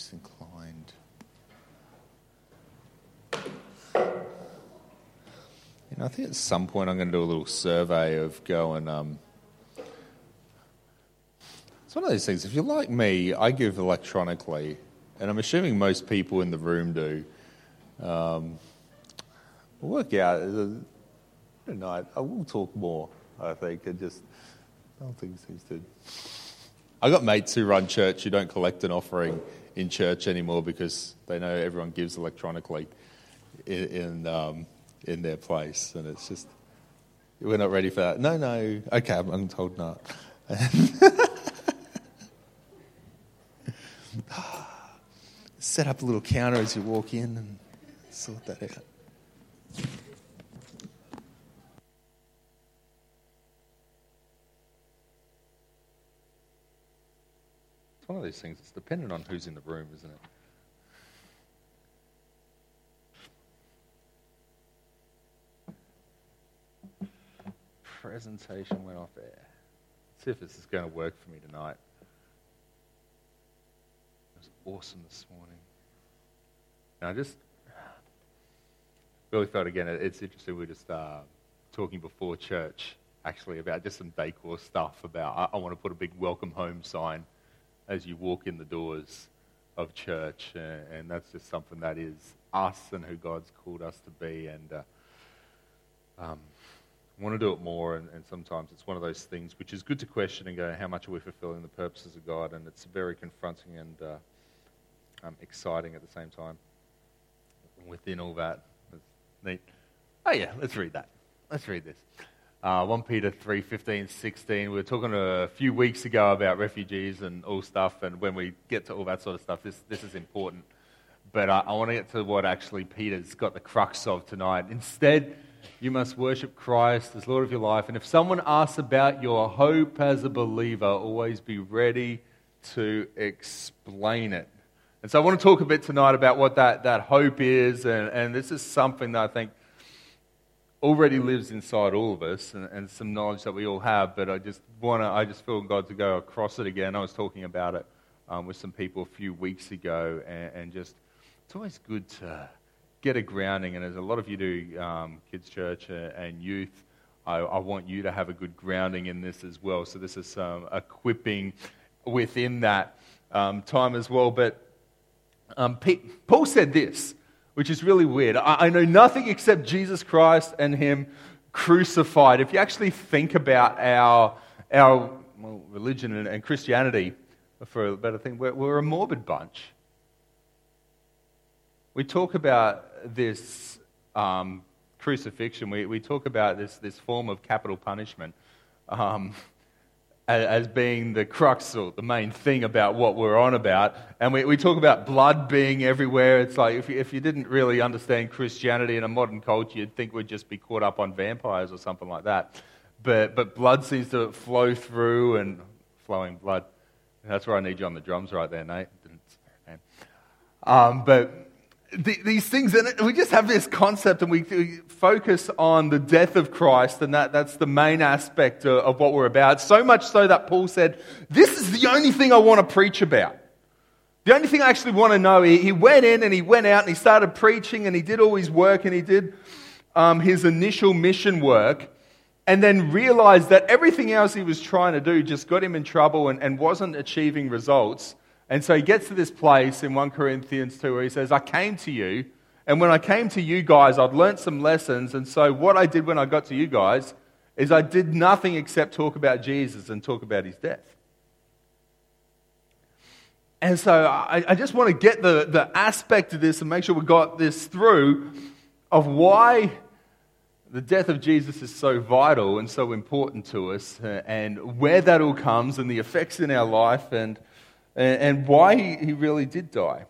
most inclined. You know, I think at some point I'm going to do a little survey of going. Um, it's one of those things. If you're like me, I give electronically, and I'm assuming most people in the room do. Um, we'll work out tonight. I will talk more. I think. I just I don't think seems to. I got mates who run church who don't collect an offering in church anymore because they know everyone gives electronically in in, um, in their place, and it's just we're not ready for that. No, no. Okay, I'm, I'm told not. Set up a little counter as you walk in and sort that out. It's one of these things, it's dependent on who's in the room, isn't it? Presentation went off air. Let's see if this is going to work for me tonight It was awesome this morning. And I just really felt again, it's interesting. We are just uh, talking before church actually about just some decor stuff about I, I, want to put a big welcome home sign as you walk in the doors of church. And, and that's just something that is us and who God's called us to be. And uh, um, I want to do it more, and, and, sometimes it's one of those things which is good to question and go, how much are we fulfilling the purposes of God? And it's very confronting and uh, um, exciting at the same time. Within all that, it's neat. Oh yeah, let's read that. Let's read this. Uh, 1 Peter 3 15, 16. We were talking a few weeks ago about refugees and all stuff, and when we get to all that sort of stuff, this, this is important. But uh, I want to get to what actually Peter's got the crux of tonight. Instead, you must worship Christ as Lord of your life. And if someone asks about your hope as a believer, always be ready to explain it. And so I want to talk a bit tonight about what that, that hope is, and, and this is something that I think already lives inside all of us, and, and some knowledge that we all have, but I just want to, I just feel God to go across it again. I was talking about it um, with some people a few weeks ago, and, and, just, it's always good to get a grounding, and as a lot of you do, um, kids' church and youth, I, I, want you to have a good grounding in this as well. So this is some equipping within that um, time as well, but um, Paul said this, which is really weird. I, I know nothing except Jesus Christ and Him crucified. If you actually think about our, our well, religion and, and, Christianity, for a better thing, we're, we're a morbid bunch. We talk about this um, crucifixion, we, we talk about this, this form of capital punishment. Um, as being the crux or the main thing about what we're on about. And we, we talk about blood being everywhere. It's like if you, if you didn't really understand Christianity in a modern culture, you'd think we'd just be caught up on vampires or something like that. But, but blood seems to flow through and flowing blood. That's where I need you on the drums right there, Nate. Um, but the, these things, and we just have this concept and we, we, focus on the death of Christ, and that, that's the main aspect of, of what we're about. So much so that Paul said, This is the only thing I want to preach about. The only thing I actually want to know, he, he went in and he went out and he started preaching and he did all his work and he did um, his initial mission work and then realized that everything else he was trying to do just got him in trouble and, and wasn't achieving results. And so he gets to this place in 1 Corinthians 2 where he says, I came to you, and when I came to you guys, I'd learnt some lessons. And so what I did when I got to you guys is I did nothing except talk about Jesus and talk about his death. And so I, I just want to get the, the aspect of this and make sure we got this through of why the death of Jesus is so vital and so important to us, uh, and where that all comes, and the effects in our life, and and, and why he, he really did die.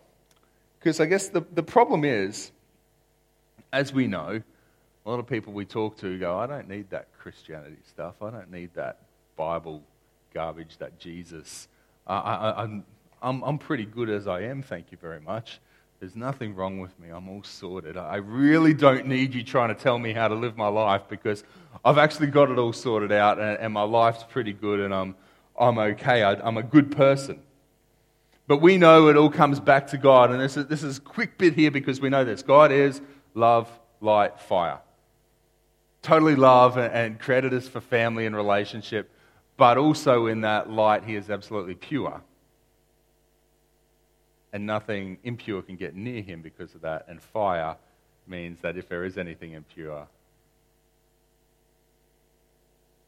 Because I guess the, the problem is, as we know, a lot of people we talk to go, I don't need that Christianity stuff. I don't need that Bible garbage, that Jesus. I, I, I'm, I'm, I'm pretty good as I am, thank you very much. There's nothing wrong with me. I'm all sorted. I really don't need you trying to tell me how to live my life because I've actually got it all sorted out and, and my life's pretty good and I'm, I'm okay. I, I'm a good person. But we know it all comes back to God. And this is, this is a quick bit here because we know this God is love, light, fire. Totally love and, created us for family and relationship, but also in that light, He is absolutely pure. And nothing impure can get near Him because of that. And fire means that if there is anything impure,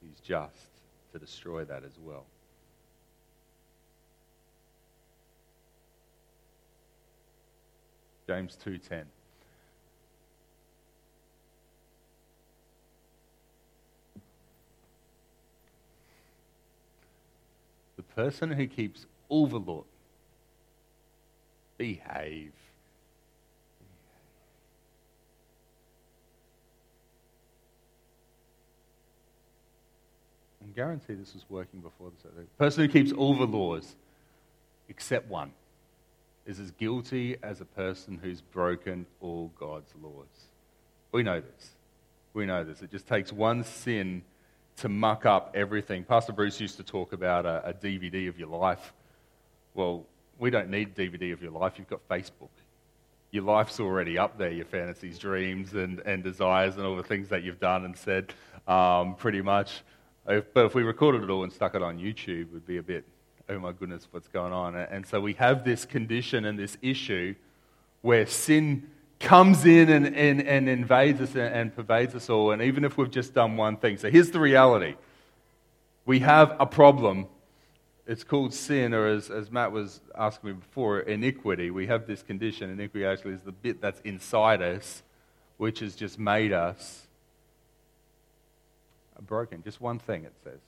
He's just to destroy that as well. James 2:10 The person who keeps all the law behave. I guarantee this was working before this. The person who keeps all the laws except one is as guilty as a person who's broken all God's laws. We know this. We know this. It just takes one sin to muck up everything. Pastor Bruce used to talk about a, a DVD of your life. Well, we don't need DVD of your life. You've got Facebook. Your life's already up there, your fantasies, dreams, and, and desires, and all the things that you've done and said, um, pretty much. If, but if we recorded it all and stuck it on YouTube, it would be a bit, oh my goodness, what's going on? And so we have this condition and this issue where sin comes in and, and, and invades us and, and pervades us all. And even if we've just done one thing. So here's the reality we have a problem. It's called sin, or as, as Matt was asking me before, iniquity. We have this condition. Iniquity actually is the bit that's inside us, which has just made us broken. Just one thing, it says.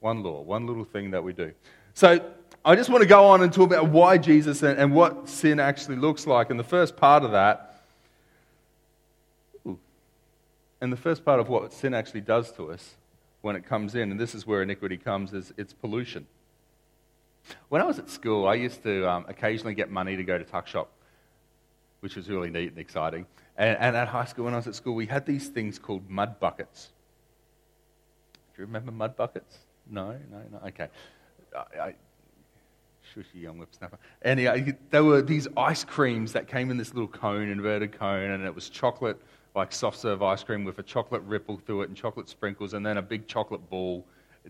One law, one little thing that we do. So I just want to go on and talk about why Jesus and, and what sin actually looks like. And the first part of that, and the first part of what sin actually does to us when it comes in, and this is where iniquity comes, is it's pollution. When I was at school, I used to um, occasionally get money to go to tuck shop, which was really neat and exciting. And, and at high school, when I was at school, we had these things called mud buckets Do you remember mud buckets? No, no, no. Okay. I, shushy young whipsnapper. Anyway, there were these ice creams that came in this little cone, inverted cone, and it was chocolate, like soft serve ice cream with a chocolate ripple through it and chocolate sprinkles, and then a big chocolate ball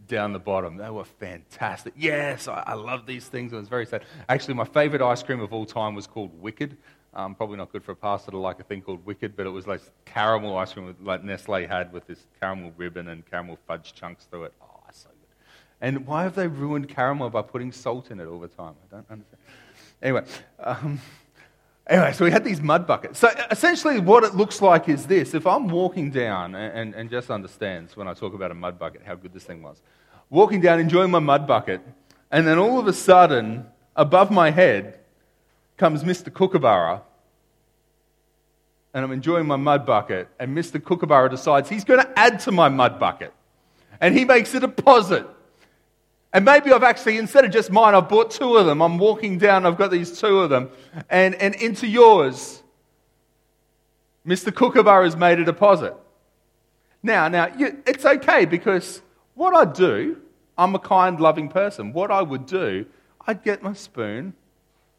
down the bottom. They were fantastic. Yes, I, I love these things. It was very sad. Actually, my favorite ice cream of all time was called Wicked. Um, probably not good for a pastor to like a thing called Wicked, but it was like caramel ice cream like Nestle had with this caramel ribbon and caramel fudge chunks through it. And why have they ruined caramel by putting salt in it all the time? I don't understand. Anyway, um, anyway, so we had these mud buckets. So essentially, what it looks like is this: if I'm walking down, and, and Jess understands when I talk about a mud bucket how good this thing was, walking down, enjoying my mud bucket, and then all of a sudden, above my head comes Mr. Kookaburra, and I'm enjoying my mud bucket, and Mr. Kookaburra decides he's going to add to my mud bucket. And he makes a deposit. And maybe I've actually, instead of just mine, I've bought two of them. I'm walking down, I've got these two of them. And, and into yours, Mr. Kookaburra has made a deposit. Now, now, it's okay because what I do, I'm a kind, loving person. What I would do, I'd get my spoon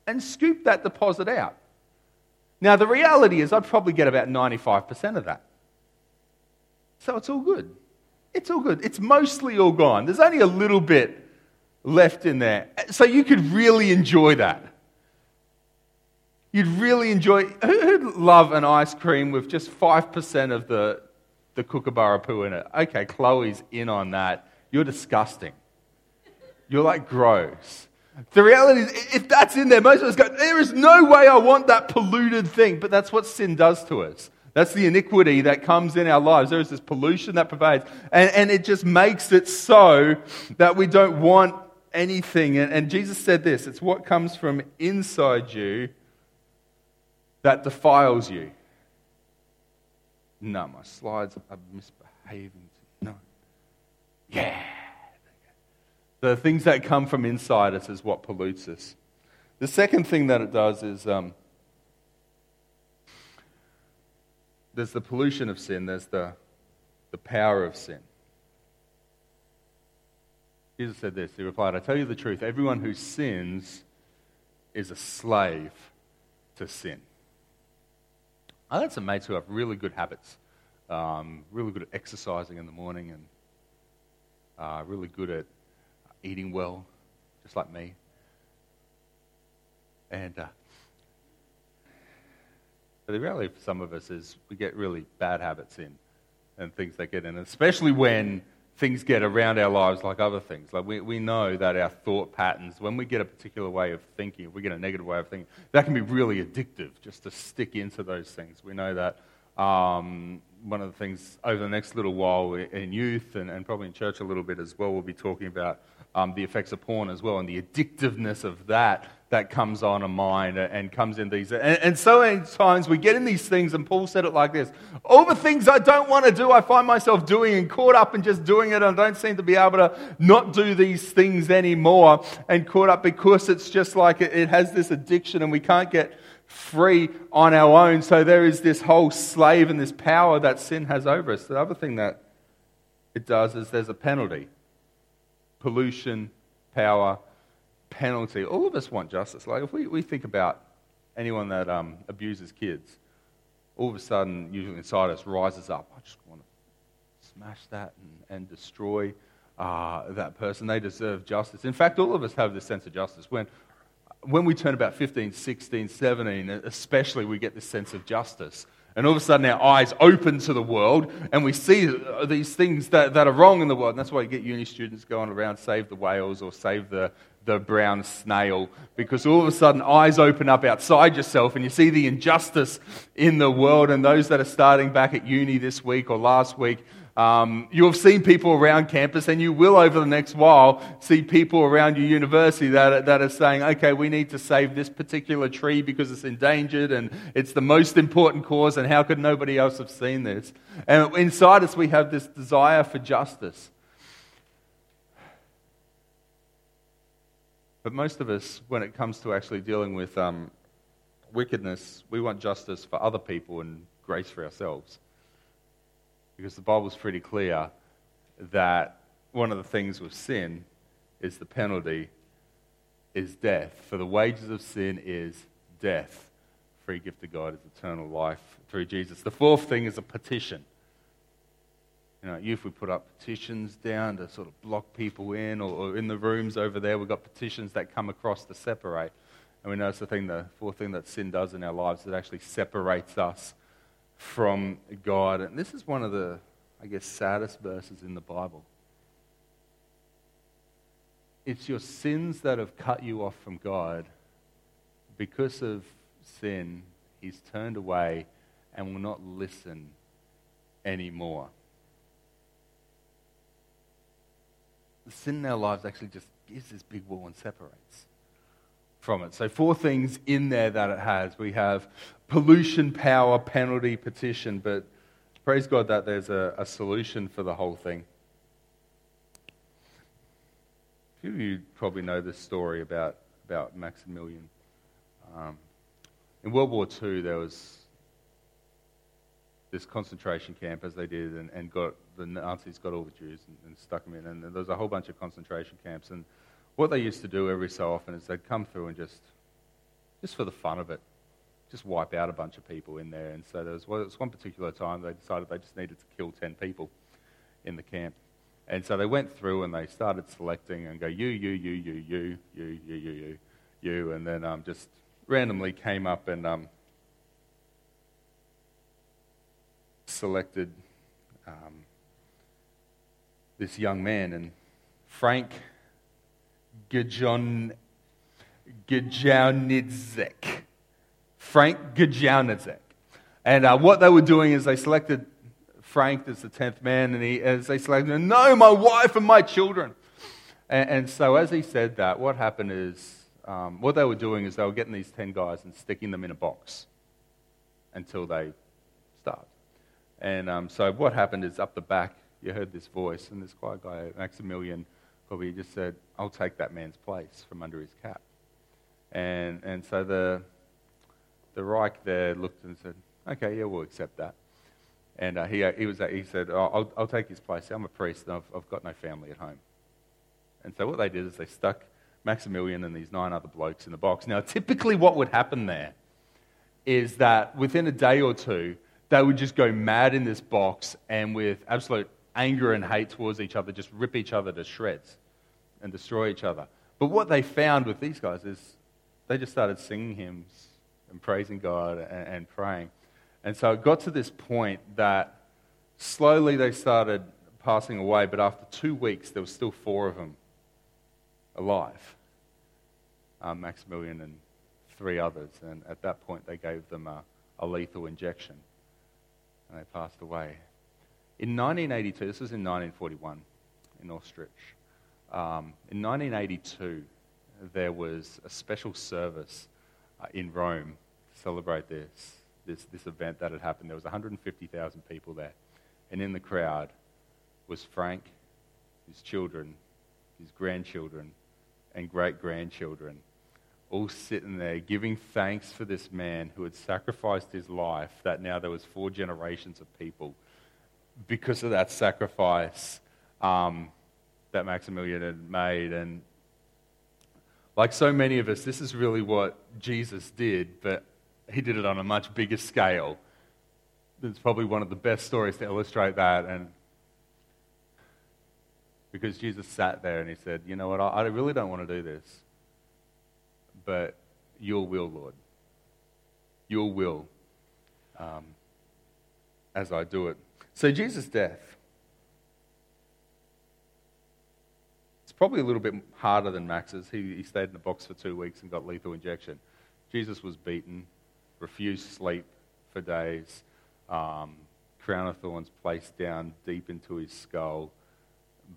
and scoop that deposit out. Now, the reality is, I'd probably get about 95% of that. So it's all good. It's all good. It's mostly all gone. There's only a little bit left in there. So you could really enjoy that. You'd really enjoy. Who'd love an ice cream with just 5% of the, the kookaburra poo in it? Okay, Chloe's in on that. You're disgusting. You're like gross. The reality is, if that's in there, most of us go, there is no way I want that polluted thing. But that's what sin does to us. That's the iniquity that comes in our lives. There is this pollution that pervades. And, and it just makes it so that we don't want anything. And, and Jesus said this it's what comes from inside you that defiles you. No, my slides are misbehaving. No. Yeah. The things that come from inside us is what pollutes us. The second thing that it does is um, there's the pollution of sin, there's the, the power of sin. Jesus said this. He replied, I tell you the truth, everyone who sins is a slave to sin. I had some mates who have really good habits, um, really good at exercising in the morning and uh, really good at eating well, just like me. And uh, but the reality for some of us is we get really bad habits in and things that get in, especially when things get around our lives like other things. Like we, we know that our thought patterns, when we get a particular way of thinking, if we get a negative way of thinking, that can be really addictive just to stick into those things. We know that um, one of the things over the next little while in youth and, and probably in church a little bit as well, we'll be talking about um, the effects of porn as well and the addictiveness of that that comes on a mind and comes in these. And, and, so many times we get in these things, and Paul said it like this All the things I don't want to do, I find myself doing and caught up in just doing it. And I don't seem to be able to not do these things anymore and caught up because it's just like it, it has this addiction and we can't get free on our own. So there is this whole slave and this power that sin has over us. The other thing that it does is there's a penalty pollution, power, penalty. All of us want justice. Like if we, we think about anyone that um, abuses kids, all of a sudden, usually inside us rises up. I just want to smash that and, and destroy uh, that person. They deserve justice. In fact, all of us have this sense of justice. When, when we turn about 15, 16, 17, especially, we get this sense of justice. And all of a sudden, our eyes open to the world, and we see these things that, that are wrong in the world. And that's why you get uni students going around, save the whales or save the, the brown snail, because all of a sudden, eyes open up outside yourself, and you see the injustice in the world. And those that are starting back at uni this week or last week, um, you have seen people around campus, and you will over the next while see people around your university that that are saying, okay, we need to save this particular tree because it's endangered and it's the most important cause, and how could nobody else have seen this? And inside us, we have this desire for justice. But most of us, when it comes to actually dealing with um, wickedness, we want justice for other people and grace for ourselves because the Bible's pretty clear that one of the things with sin is the penalty is death. For the wages of sin is death. Free gift of God is eternal life through Jesus. The fourth thing is a petition. You know, youth, we put up petitions down to sort of block people in, or, or in the rooms over there, we've got petitions that come across to separate. And we know it's the thing, the fourth thing that sin does in our lives, it actually separates us from God. And this is one of the, I guess, saddest verses in the Bible. It's your sins that have cut you off from God. Because of sin, He's turned away and will not listen anymore. The sin in our lives actually just gives this big wall and separates from it. So, four things in there that it has. We have pollution, power, penalty, petition, but praise God that there's a, a solution for the whole thing. A few of you probably know this story about, about Maximilian. Um, in World War II, there was this concentration camp, as they did, and, and got the Nazis got all the Jews and, and stuck them in. And there was a whole bunch of concentration camps. And what they used to do every so often is they'd come through and just, just for the fun of it, just wipe out a bunch of people in there. And so there was, well, there was one particular time they decided they just needed to kill 10 people in the camp. And so they went through and they started selecting and go, you, you, you, you, you, you, you, you, you, you, and then um, just randomly came up and um, selected um, this young man. And Frank Gajon, Gajowniczek. Frank Gajowniczek. And uh, what they were doing is they selected Frank as the 10th man, and he, as they selected him, no, my wife and my children. And, and so as he said that, what happened is, um, what they were doing is they were getting these 10 guys and sticking them in a box until they starved. And um, so what happened is up the back, you heard this voice, and this quiet guy, Maximilian, probably just said, I'll take that man's place from under his cap. And, and so the, the Reich there looked and said, okay, yeah, we'll accept that. And uh, he, he, was, he said, oh, I'll, I'll take his place. I'm a priest and I've, I've got no family at home. And so what they did is they stuck Maximilian and these nine other blokes in the box. Now, typically, what would happen there is that within a day or two, they would just go mad in this box and, with absolute anger and hate towards each other, just rip each other to shreds and destroy each other. But what they found with these guys is they just started singing hymns and praising God and, and praying. And so it got to this point that slowly they started passing away, but after two weeks, there were still four of them alive um, Maximilian and three others. And at that point, they gave them a, a lethal injection and they passed away. In 1982, this was in 1941 in Auschwitz. Um, in 1982, there was a special service uh, in Rome to celebrate this, this, this event that had happened. There was 150,000 people there. And in the crowd was Frank, his children, his grandchildren, and great grandchildren, all sitting there giving thanks for this man who had sacrificed his life, that now there was four generations of people because of that sacrifice um, that Maximilian had made. And like so many of us, this is really what Jesus did, but he did it on a much bigger scale. It's probably one of the best stories to illustrate that. And because Jesus sat there and he said, You know what, I really don't want to do this, but your will, Lord. Your will um, as I do it. So, Jesus' death. It's probably a little bit harder than Max's. He, he stayed in the box for two weeks and got lethal injection. Jesus was beaten, refused sleep for days, um, crown of thorns placed down deep into his skull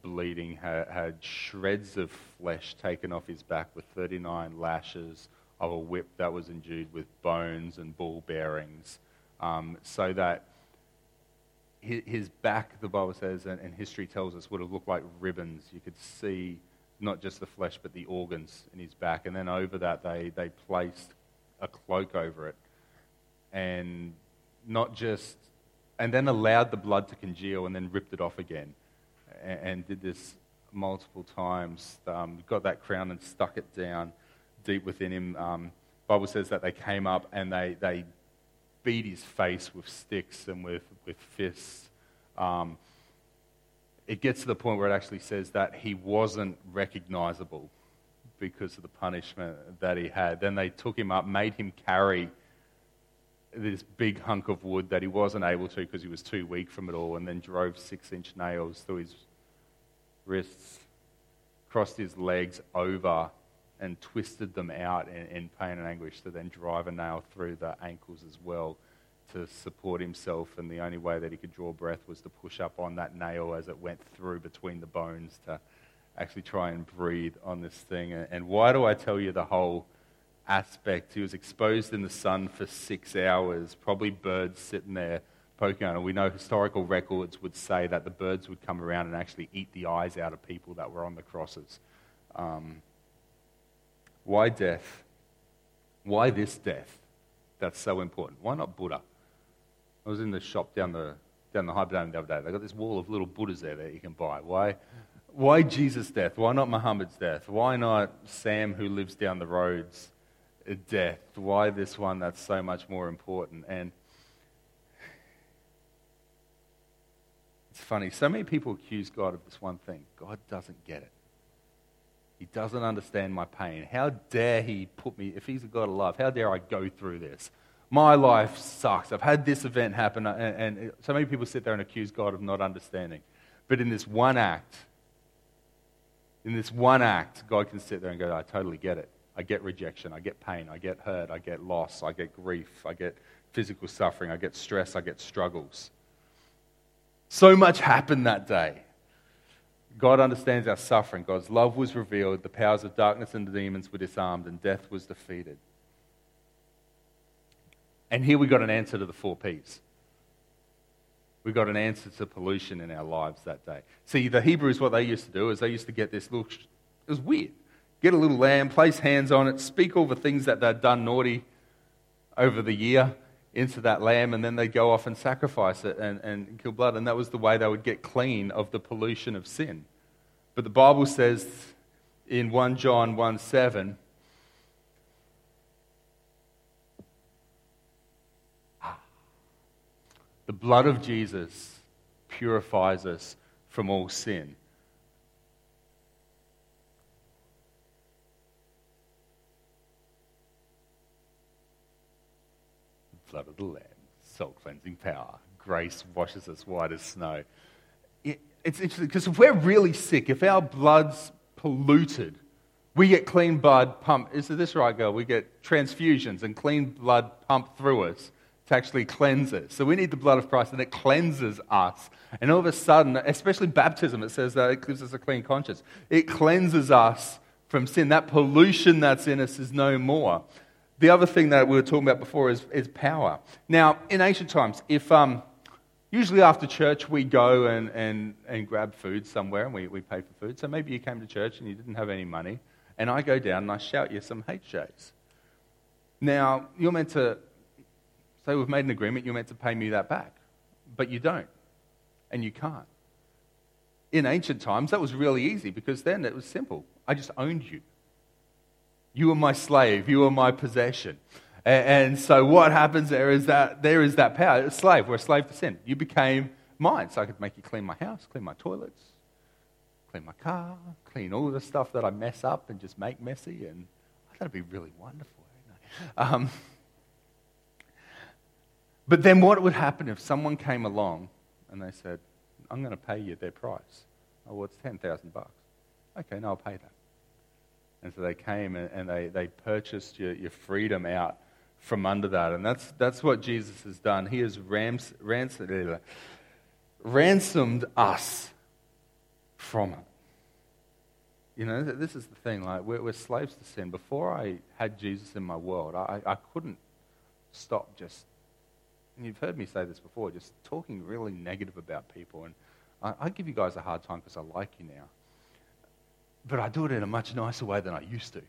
bleeding, had, had shreds of flesh taken off his back with 39 lashes of a whip that was endued with bones and ball bearings, um, so that his back, the Bible says, and, history tells us, would have looked like ribbons. You could see not just the flesh, but the organs in his back. And then over that, they, they placed a cloak over it. And not just, and then allowed the blood to congeal and then ripped it off again and, and did this multiple times. Um, got that crown and stuck it down deep within him. Um, Bible says that they came up and they, they beat his face with sticks and with, with fists. Um, it gets to the point where it actually says that he wasn't recognizable because of the punishment that he had. Then they took him up, made him carry this big hunk of wood that he wasn't able to because he was too weak from it all, and then drove six inch nails through his wrists, crossed his legs over, and twisted them out in, in pain and anguish to then drive a nail through the ankles as well to support himself. And the only way that he could draw breath was to push up on that nail as it went through between the bones to actually try and breathe on this thing. And why do I tell you the whole aspect? He was exposed in the sun for six hours, probably birds sitting there poking on it. We know historical records would say that the birds would come around and actually eat the eyes out of people that were on the crosses. Um, why death? Why this death? That's so important. Why not Buddha? I was in the shop down the down the Hyperdome the other day. They've got this wall of little Buddhas there that you can buy. Why? Why Jesus' death? Why not Muhammad's death? Why not Sam who lives down the road's death? Why this one that's so much more important? And It's funny. So many people accuse God of this one thing God doesn't get it. He doesn't understand my pain. How dare he put me, if he's a God of love, how dare I go through this? My life sucks. I've had this event happen, and, and so many people sit there and accuse God of not understanding. But in this one act, in this one act, God can sit there and go, I totally get it. I get rejection. I get pain. I get hurt. I get loss. I get grief. I get physical suffering. I get stress. I get struggles. So much happened that day. God understands our suffering. God's love was revealed. The powers of darkness and the demons were disarmed, and death was defeated. And here we got an answer to the four P's. We got an answer to pollution in our lives that day. See, the Hebrews, what they used to do is they used to get this little, it was weird. Get a little lamb, place hands on it, speak all the things that they'd done naughty over the year, into that lamb and then they'd go off and sacrifice it and, and kill blood. And that was the way they would get clean of the pollution of sin. But the Bible says in 1 John 1 7. Ah, the blood of Jesus purifies us from all sin. Blood of the Lamb, soul cleansing power. Grace washes us white as snow. It, it's interesting because if we're really sick, if our blood's polluted, we get clean blood pumped. Is this right, girl? We get transfusions and clean blood pumped through us to actually cleanse us. So we need the blood of Christ and it cleanses us. And all of a sudden, especially baptism, it says that it gives us a clean conscience. It cleanses us from sin. That pollution that's in us is no more. The other thing that we were talking about before is, is power. Now, in ancient times, if um, usually after church we go and, and, and grab food somewhere and we, we pay for food. So maybe you came to church and you didn't have any money, and I go down and I shout you some HJs. Now, you're meant to say we've made an agreement, you're meant to pay me that back. But you don't. And you can't. In ancient times, that was really easy because then it was simple. I just owned you. You were my slave, you were my possession. And, so what happens there is that there is that power. A slave, we're a slave to sin. You became mine. So I could make you clean my house, clean my toilets, clean my car, clean all the stuff that I mess up and just make messy. And that'd be really wonderful. Um, but then what would happen if someone came along and they said, I'm going to pay you their price? Oh, well, it's 10,000 bucks. Okay, no, I'll pay that. And so they came and, and they, they purchased your, your freedom out from under that. And that's, that's what Jesus has done. He has rams, ransomed, ransomed us from it. You know, this is the thing. Like, we're, we're, slaves to sin. Before I had Jesus in my world, I, I couldn't stop just, and you've heard me say this before, just talking really negative about people. And I, I give you guys a hard time because I like you now. But I do it in a much nicer way than I used to.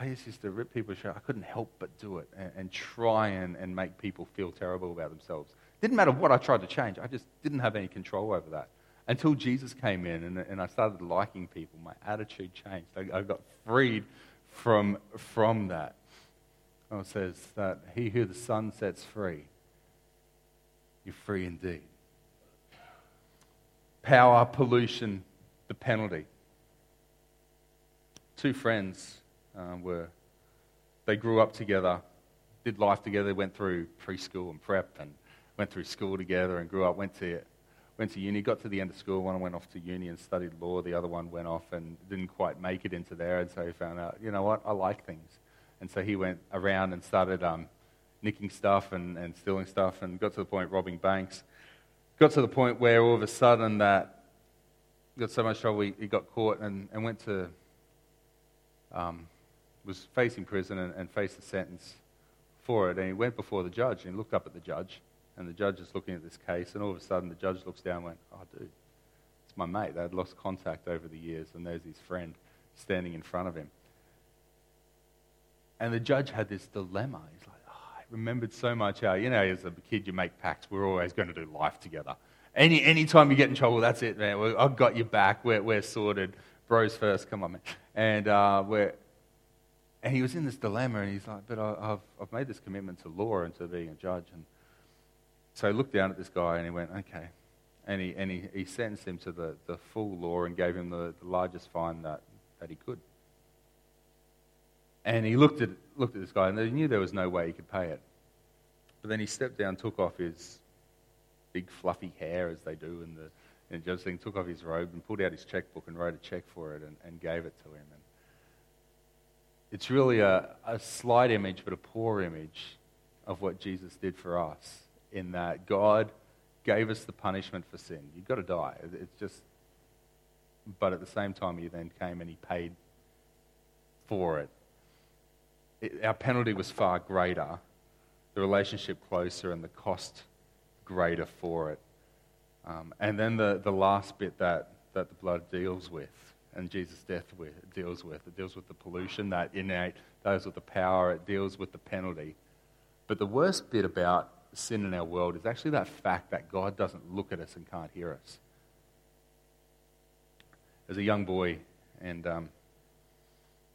I used to rip people's shirt. I couldn't help but do it and, and try and, and make people feel terrible about themselves. Didn't matter what I tried to change. I just didn't have any control over that. Until Jesus came in and, and I started liking people, my attitude changed. I, I got freed from, from that. Oh, it says that he who the Son sets free, you're free indeed. Power, pollution, the penalty. Two friends um, were, they grew up together, did life together, went through preschool and prep and went through school together and grew up, went to, went to uni, got to the end of school. One went off to uni and studied law. The other one went off and didn't quite make it into there. And so he found out, you know what, I like things. And so he went around and started um, nicking stuff and, and stealing stuff and got to the point robbing banks. Got to the point where all of a sudden that got so much trouble he, he got caught and, and went to um, was facing prison and, and faced a sentence for it. And he went before the judge and he looked up at the judge. And the judge is looking at this case. And all of a sudden, the judge looks down and went, Oh, dude, it's my mate. They had lost contact over the years. And there's his friend standing in front of him. And the judge had this dilemma. He's like, oh, I remembered so much how, you know, as a kid, you make pacts. We're always going to do life together. Any any time you get in trouble, that's it, man. I've got your back. We're, we're sorted. Bros first. Come on, man. And uh, we're, and he was in this dilemma, and he's like, But I, have I've made this commitment to law and to being a judge. And so he looked down at this guy and he went, Okay. And he, and he, he sentenced him to the, the full law and gave him the, the largest fine that, that he could. And he looked at, looked at this guy and he knew there was no way he could pay it. But then he stepped down, took off his big fluffy hair, as they do in the, judge thing, took off his robe and pulled out his checkbook and wrote a check for it and, and gave it to him. And it's really a, a slight image, but a poor image of what Jesus did for us, in that God gave us the punishment for sin. You've got to die. It's just, but at the same time, He then came and He paid for it. it our penalty was far greater, the relationship closer, and the cost greater for it. Um, and then the, the last bit that, that the blood deals with and Jesus' death with, deals with. It deals with the pollution, that innate, deals with the power, it deals with the penalty. But the worst bit about sin in our world is actually that fact that God doesn't look at us and can't hear us. As a young boy, and um,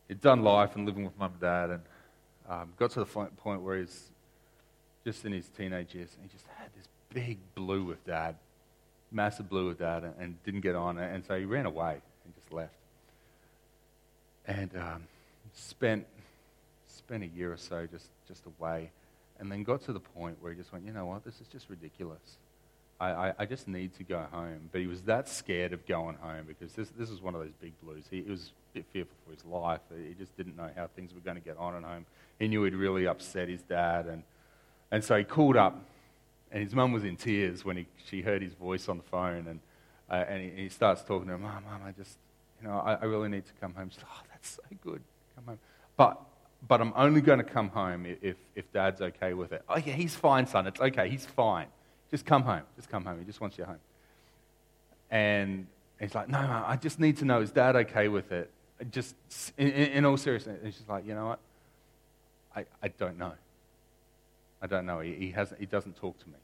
he'd done life and living with mum and dad, and um, got to the point where he's just in his teenage years, and he just had this big blue with dad, massive blue with dad, and, and didn't get on, and so he ran away and just left, and um, spent spent a year or so just just away, and then got to the point where he just went, you know what, this is just ridiculous. I, I, I, just need to go home. But he was that scared of going home because this, this was one of those big blues. He, he was a bit fearful for his life. He just didn't know how things were going to get on at home. He knew he'd really upset his dad. And, and so he called up, and his mum was in tears when he, she heard his voice on the phone. And, uh, and he, he, starts talking to her, Mom, Mom, I just, you know, I, I really need to come home. She's like, Oh, that's so good. Come home. But but I'm only going to come home if, if dad's okay with it. Oh, yeah, he's fine, son. It's okay. He's fine. Just come home. Just come home. He just wants you home. And he's like, no, no, I just need to know, is dad okay with it? Just in, in all seriousness. And she's like, you know what? I, I don't know. I don't know. He, he, hasn't, he doesn't talk to me.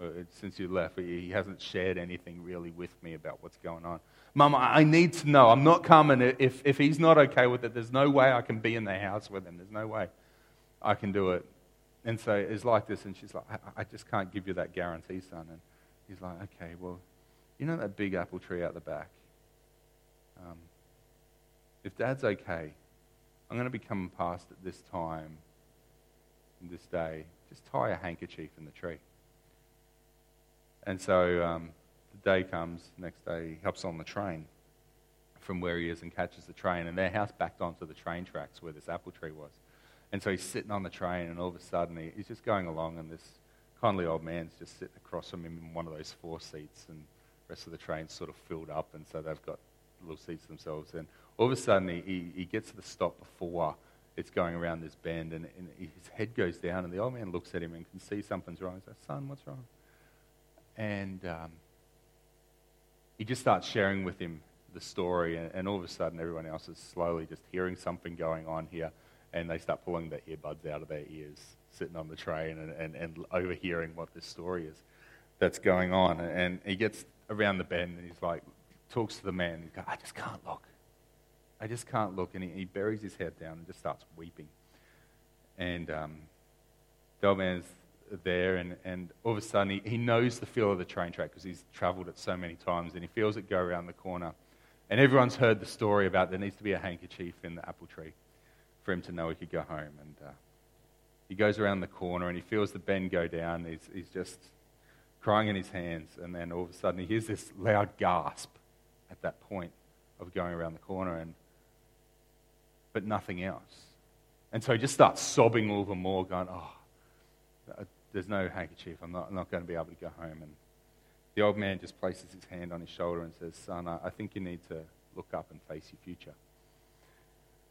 Uh, since you left, he hasn't shared anything really with me about what's going on. Mum, I need to know. I'm not coming. If, if he's not okay with it, there's no way I can be in the house with him. There's no way I can do it. And so it's like this, and she's like, I, I just can't give you that guarantee, son. And he's like, okay, well, you know that big apple tree out the back? Um, if dad's okay, I'm going to be coming past at this time, this day. Just tie a handkerchief in the tree. And so um, the day comes, next day, he hops on the train from where he is and catches the train. And their house backed onto the train tracks where this apple tree was. And so he's sitting on the train, and all of a sudden he, he's just going along, and this kindly old man's just sitting across from him in one of those four seats, and the rest of the train's sort of filled up, and so they've got little seats themselves. And all of a sudden he, he, he gets to the stop before it's going around this bend, and, and, his head goes down, and the old man looks at him and can see something's wrong. He says, Son, what's wrong? And um, he just starts sharing with him the story, and, and all of a sudden everyone else is slowly just hearing something going on here and they start pulling their earbuds out of their ears, sitting on the train and, and, and overhearing what this story is that's going on. And he gets around the bend and he's like, talks to the man. He's like, I just can't look. I just can't look. And he, he buries his head down and just starts weeping. And um, the old man's there, and, and all of a sudden he, he knows the feel of the train track because he's traveled it so many times, and he feels it go around the corner. And everyone's heard the story about there needs to be a handkerchief in the apple tree for him to know he could go home. And uh, he goes around the corner and he feels the bend go down. He's, he's just crying in his hands. And then all of a sudden he hears this loud gasp at that point of going around the corner, and, but nothing else. And so he just starts sobbing all the more, going, Oh, there's no handkerchief. I'm not, I'm not going to be able to go home. And the old man just places his hand on his shoulder and says, Son, I, I think you need to look up and face your future.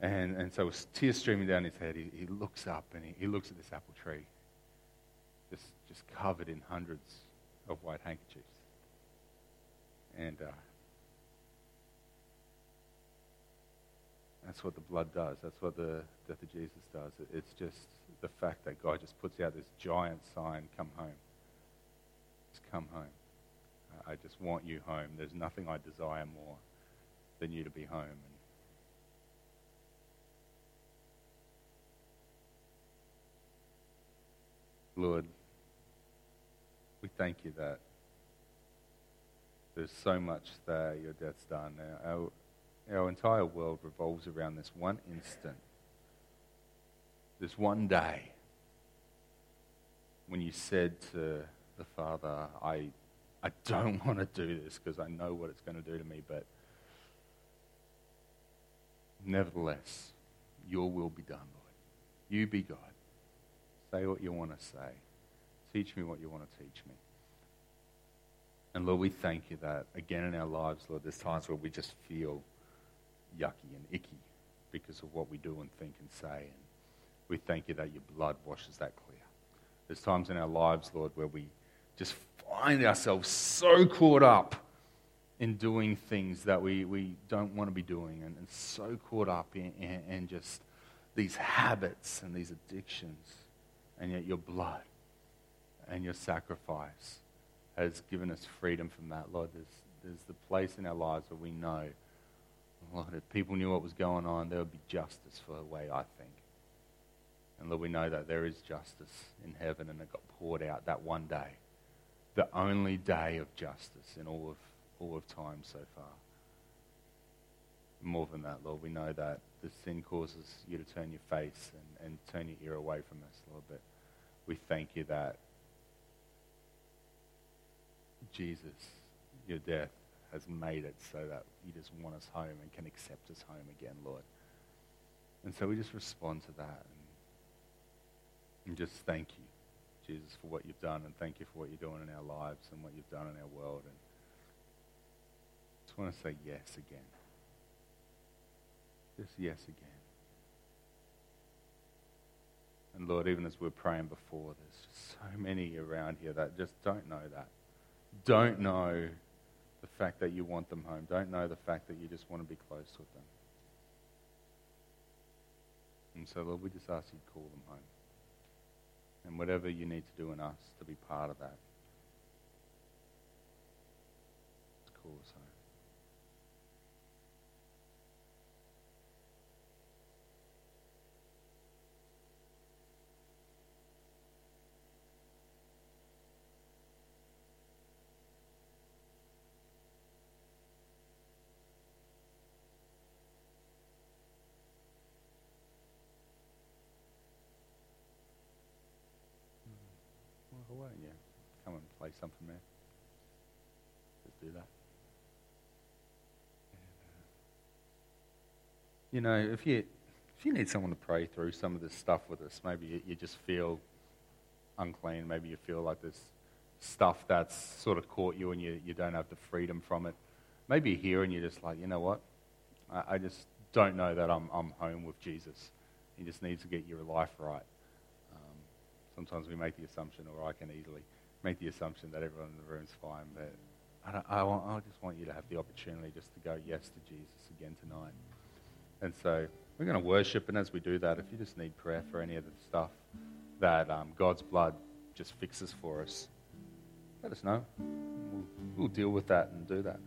And, and so with tears streaming down his head, he, he looks up and he, he looks at this apple tree, just, just covered in hundreds of white handkerchiefs. And uh, that's what the blood does. That's what the death of Jesus does. It, it's just the fact that God just puts out this giant sign, come home. Just come home. I just want you home. There's nothing I desire more than you to be home. Lord, we thank you that there's so much that your death's done. Our, our entire world revolves around this one instant, this one day when you said to the Father, I, I don't want to do this because I know what it's going to do to me, but nevertheless, your will be done, Lord. You be God. Say what you want to say. Teach me what you want to teach me. And Lord, we thank you that again in our lives, Lord, there's times where we just feel yucky and icky because of what we do and think and say. We thank you that your blood washes that clear. There's times in our lives, Lord, where we just find ourselves so caught up in doing things that we, we don't want to be doing and, and so caught up in, in, in just these habits and these addictions and yet your blood and your sacrifice has given us freedom from that, Lord. There's, there's the place in our lives where we know Lord, if people knew what was going on, there would be justice for the way I think. And Lord, we know that there is justice in heaven and it got poured out that one day. The only day of justice in all of, all of time so far. More than that, Lord, we know that the sin causes you to turn your face and, and turn your ear away from us, Lord. But we thank you that Jesus, your death, has made it so that you just want us home and can accept us home again, Lord. And so we just respond to that and, just thank you, Jesus, for what you've done and thank you for what you're doing in our lives and what you've done in our world. And I just want to say yes again. Just yes again. And Lord, even as we're praying before, there's so many around here that just don't know that. Don't know the fact that you want them home. Don't know the fact that you just want to be close with them. And so, Lord, we just ask you to call them home. And whatever you need to do in us to be part of that, us home. Well, why don't you come and play something, man? Just do that. you know, if you if you need someone to pray through some of this stuff with us, maybe you, you just feel unclean. Maybe you feel like there's stuff that's sort of caught you and you, you don't have the freedom from it. Maybe you're here and you're just like, you know what? I, I just don't know that I'm, I'm home with Jesus. You just need to get your life right. Um, sometimes we make the assumption, or I can easily make the assumption that everyone in the room is fine, but I, I, want, I just want you to have the opportunity just to go yes to Jesus again tonight. And so we're going to worship, and as we do that, if you just need prayer for any of the stuff that um, God's blood just fixes for us, let us know. We'll, we'll deal with that and do that.